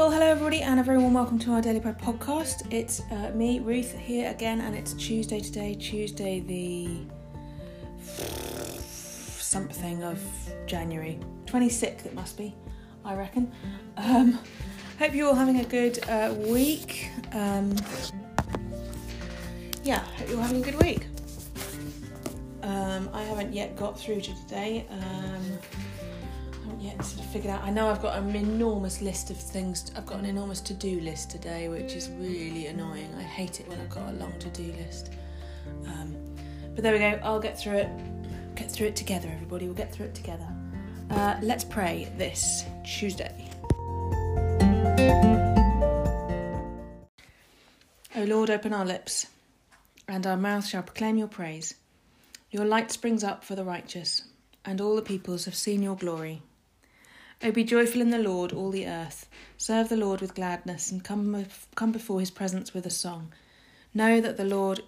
Well, hello everybody, and a very warm welcome to our Daily Bread podcast. It's uh, me, Ruth, here again, and it's Tuesday today, Tuesday the something of January, 26th it must be, I reckon. Um, hope you're all having a good uh, week. Um, yeah, hope you're all having a good week. Um, I haven't yet got through to today. Um, yet sort of figured out. I know I've got an enormous list of things. I've got an enormous to do list today, which is really annoying. I hate it when I've got a long to do list. Um, but there we go. I'll get through it. Get through it together, everybody. We'll get through it together. Uh, let's pray this Tuesday. O Lord, open our lips, and our mouth shall proclaim your praise. Your light springs up for the righteous, and all the peoples have seen your glory. O be joyful in the Lord, all the earth. Serve the Lord with gladness, and come, come before his presence with a song. Know that the Lord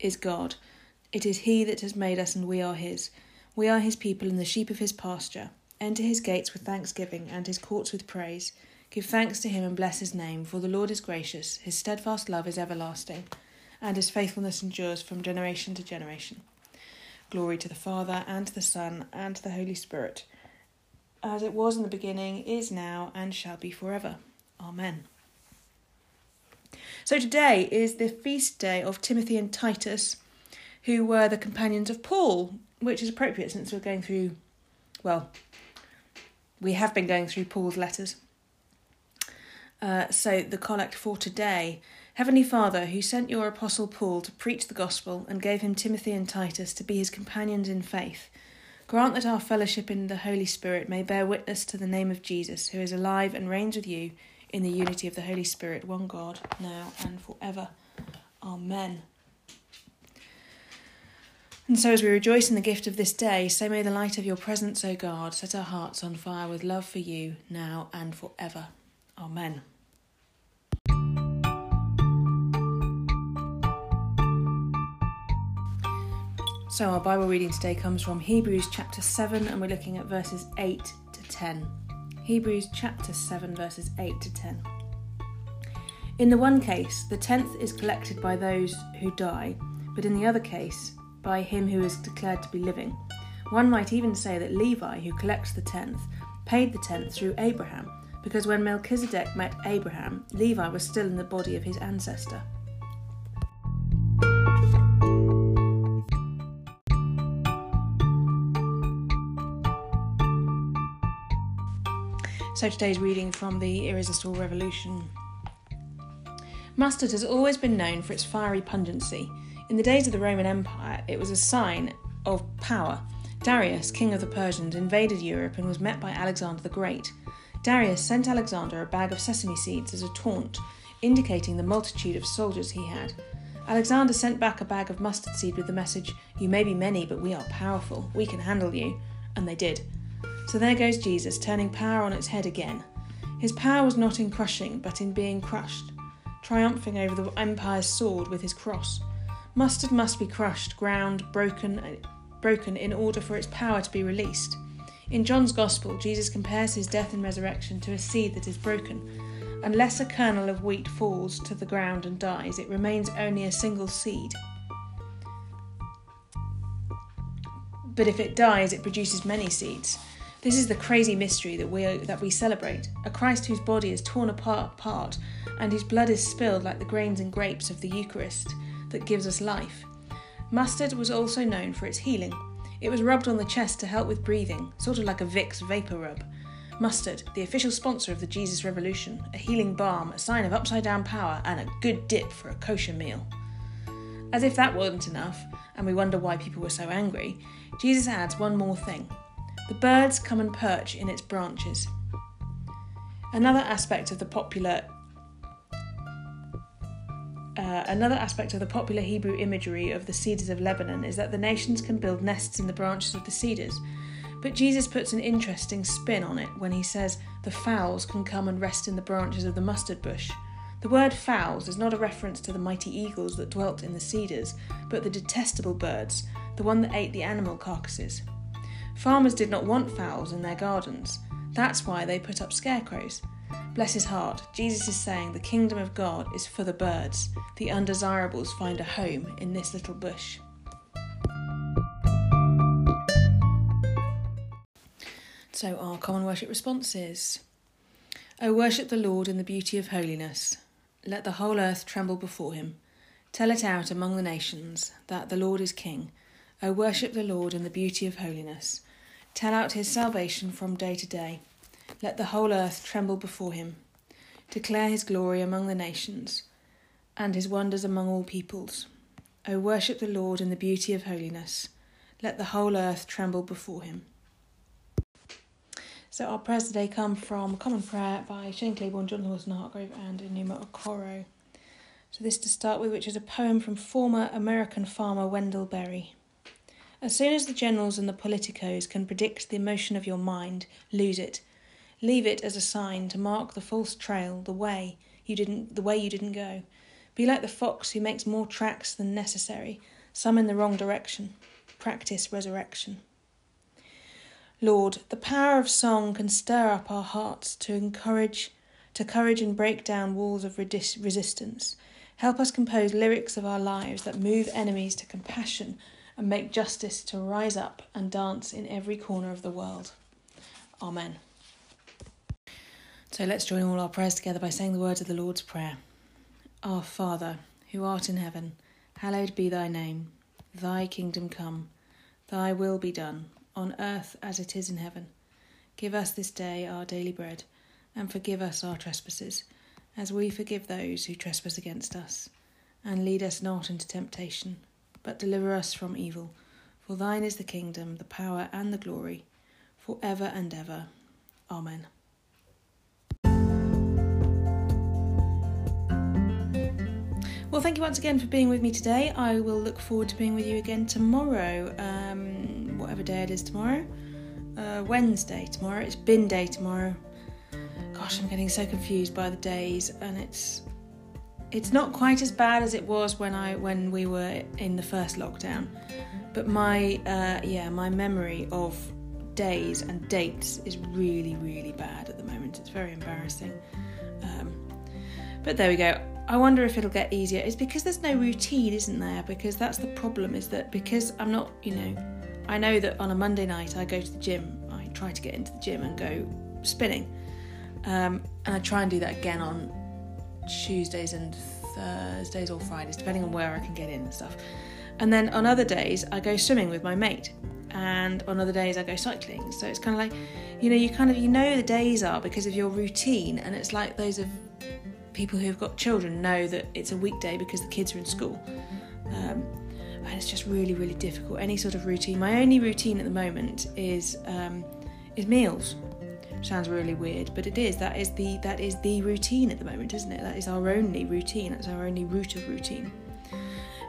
is God. It is he that has made us, and we are his. We are his people and the sheep of his pasture. Enter his gates with thanksgiving, and his courts with praise. Give thanks to him and bless his name, for the Lord is gracious, his steadfast love is everlasting, and his faithfulness endures from generation to generation. Glory to the Father, and to the Son, and to the Holy Spirit as it was in the beginning, is now, and shall be forever. Amen. So today is the feast day of Timothy and Titus, who were the companions of Paul, which is appropriate since we're going through, well, we have been going through Paul's letters. Uh, so the collect for today Heavenly Father, who sent your apostle Paul to preach the gospel and gave him Timothy and Titus to be his companions in faith Grant that our fellowship in the Holy Spirit may bear witness to the name of Jesus, who is alive and reigns with you in the unity of the Holy Spirit, one God, now and forever. Amen. And so, as we rejoice in the gift of this day, so may the light of your presence, O God, set our hearts on fire with love for you, now and forever. Amen. So, our Bible reading today comes from Hebrews chapter 7, and we're looking at verses 8 to 10. Hebrews chapter 7, verses 8 to 10. In the one case, the tenth is collected by those who die, but in the other case, by him who is declared to be living. One might even say that Levi, who collects the tenth, paid the tenth through Abraham, because when Melchizedek met Abraham, Levi was still in the body of his ancestor. So today's reading from the Irresistible Revolution. Mustard has always been known for its fiery pungency. In the days of the Roman Empire, it was a sign of power. Darius, king of the Persians, invaded Europe and was met by Alexander the Great. Darius sent Alexander a bag of sesame seeds as a taunt, indicating the multitude of soldiers he had. Alexander sent back a bag of mustard seed with the message, You may be many, but we are powerful. We can handle you. And they did. So there goes Jesus, turning power on its head again. His power was not in crushing, but in being crushed, triumphing over the empire's sword with his cross. Mustard must be crushed, ground, broken, broken in order for its power to be released. In John's Gospel, Jesus compares his death and resurrection to a seed that is broken. Unless a kernel of wheat falls to the ground and dies, it remains only a single seed. But if it dies, it produces many seeds. This is the crazy mystery that we that we celebrate: a Christ whose body is torn apart, apart and whose blood is spilled like the grains and grapes of the Eucharist that gives us life. Mustard was also known for its healing. It was rubbed on the chest to help with breathing, sort of like a Vicks vapor rub. Mustard, the official sponsor of the Jesus Revolution, a healing balm, a sign of upside down power, and a good dip for a kosher meal. As if that wasn't enough, and we wonder why people were so angry, Jesus adds one more thing the birds come and perch in its branches. Another aspect of the popular uh, another aspect of the popular Hebrew imagery of the cedars of Lebanon is that the nations can build nests in the branches of the cedars. But Jesus puts an interesting spin on it when he says the fowls can come and rest in the branches of the mustard bush. The word fowls is not a reference to the mighty eagles that dwelt in the cedars, but the detestable birds, the one that ate the animal carcasses. Farmers did not want fowls in their gardens. That's why they put up scarecrows. Bless his heart. Jesus is saying the kingdom of God is for the birds. The undesirables find a home in this little bush. So, our common worship response is O worship the Lord in the beauty of holiness. Let the whole earth tremble before him. Tell it out among the nations that the Lord is King. O worship the Lord in the beauty of holiness. Tell out his salvation from day to day. Let the whole earth tremble before him. Declare his glory among the nations, and his wonders among all peoples. O worship the Lord in the beauty of holiness. Let the whole earth tremble before him. So our prayers today come from Common Prayer by Shane Claiborne, Jonathan Wilson-Hartgrove, and Enuma Okoro. So this to start with, which is a poem from former American farmer Wendell Berry. As soon as the generals and the politicos can predict the emotion of your mind, lose it. Leave it as a sign to mark the false trail, the way you didn't the way you didn't go. Be like the fox who makes more tracks than necessary, some in the wrong direction. Practice resurrection. Lord, the power of song can stir up our hearts to encourage, to courage and break down walls of resistance. Help us compose lyrics of our lives that move enemies to compassion and make justice to rise up and dance in every corner of the world. Amen. So let's join all our prayers together by saying the words of the Lord's Prayer. Our Father, who art in heaven, hallowed be thy name. Thy kingdom come, thy will be done on earth as it is in heaven. Give us this day our daily bread, and forgive us our trespasses, as we forgive those who trespass against us. And lead us not into temptation, but deliver us from evil. For thine is the kingdom, the power, and the glory, for ever and ever. Amen. Well, thank you once again for being with me today. I will look forward to being with you again tomorrow. Um, whatever day it is tomorrow. Uh, Wednesday tomorrow. It's bin day tomorrow. Gosh, I'm getting so confused by the days, and it's it's not quite as bad as it was when I when we were in the first lockdown. But my uh, yeah, my memory of days and dates is really really bad at the moment. It's very embarrassing. Um, but there we go. I wonder if it'll get easier. It's because there's no routine, isn't there? Because that's the problem. Is that because I'm not, you know, I know that on a Monday night I go to the gym. I try to get into the gym and go spinning. Um, and I try and do that again on Tuesdays and Thursdays or Fridays, depending on where I can get in and stuff. And then on other days, I go swimming with my mate. And on other days, I go cycling. So it's kind of like, you know, you kind of you know the days are because of your routine. And it's like those of people who've got children know that it's a weekday because the kids are in school. Um, and it's just really, really difficult. Any sort of routine. My only routine at the moment is um, is meals. Sounds really weird, but it is. That is the that is the routine at the moment, isn't it? That is our only routine. That's our only route of routine.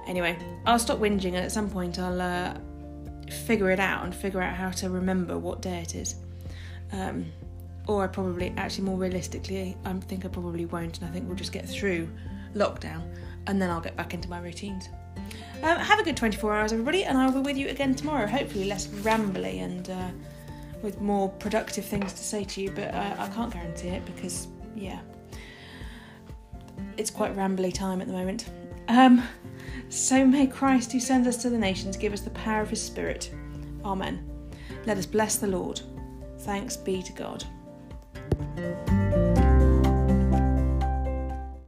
Anyway, I'll stop whinging, and at some point I'll uh, figure it out and figure out how to remember what day it is. Um, or I probably, actually, more realistically, I think I probably won't, and I think we'll just get through lockdown, and then I'll get back into my routines. Um, have a good 24 hours, everybody, and I'll be with you again tomorrow. Hopefully, less rambly and uh, with more productive things to say to you, but uh, I can't guarantee it because, yeah, it's quite rambly time at the moment. Um, so may Christ, who sends us to the nations, give us the power of his Spirit. Amen. Let us bless the Lord. Thanks be to God.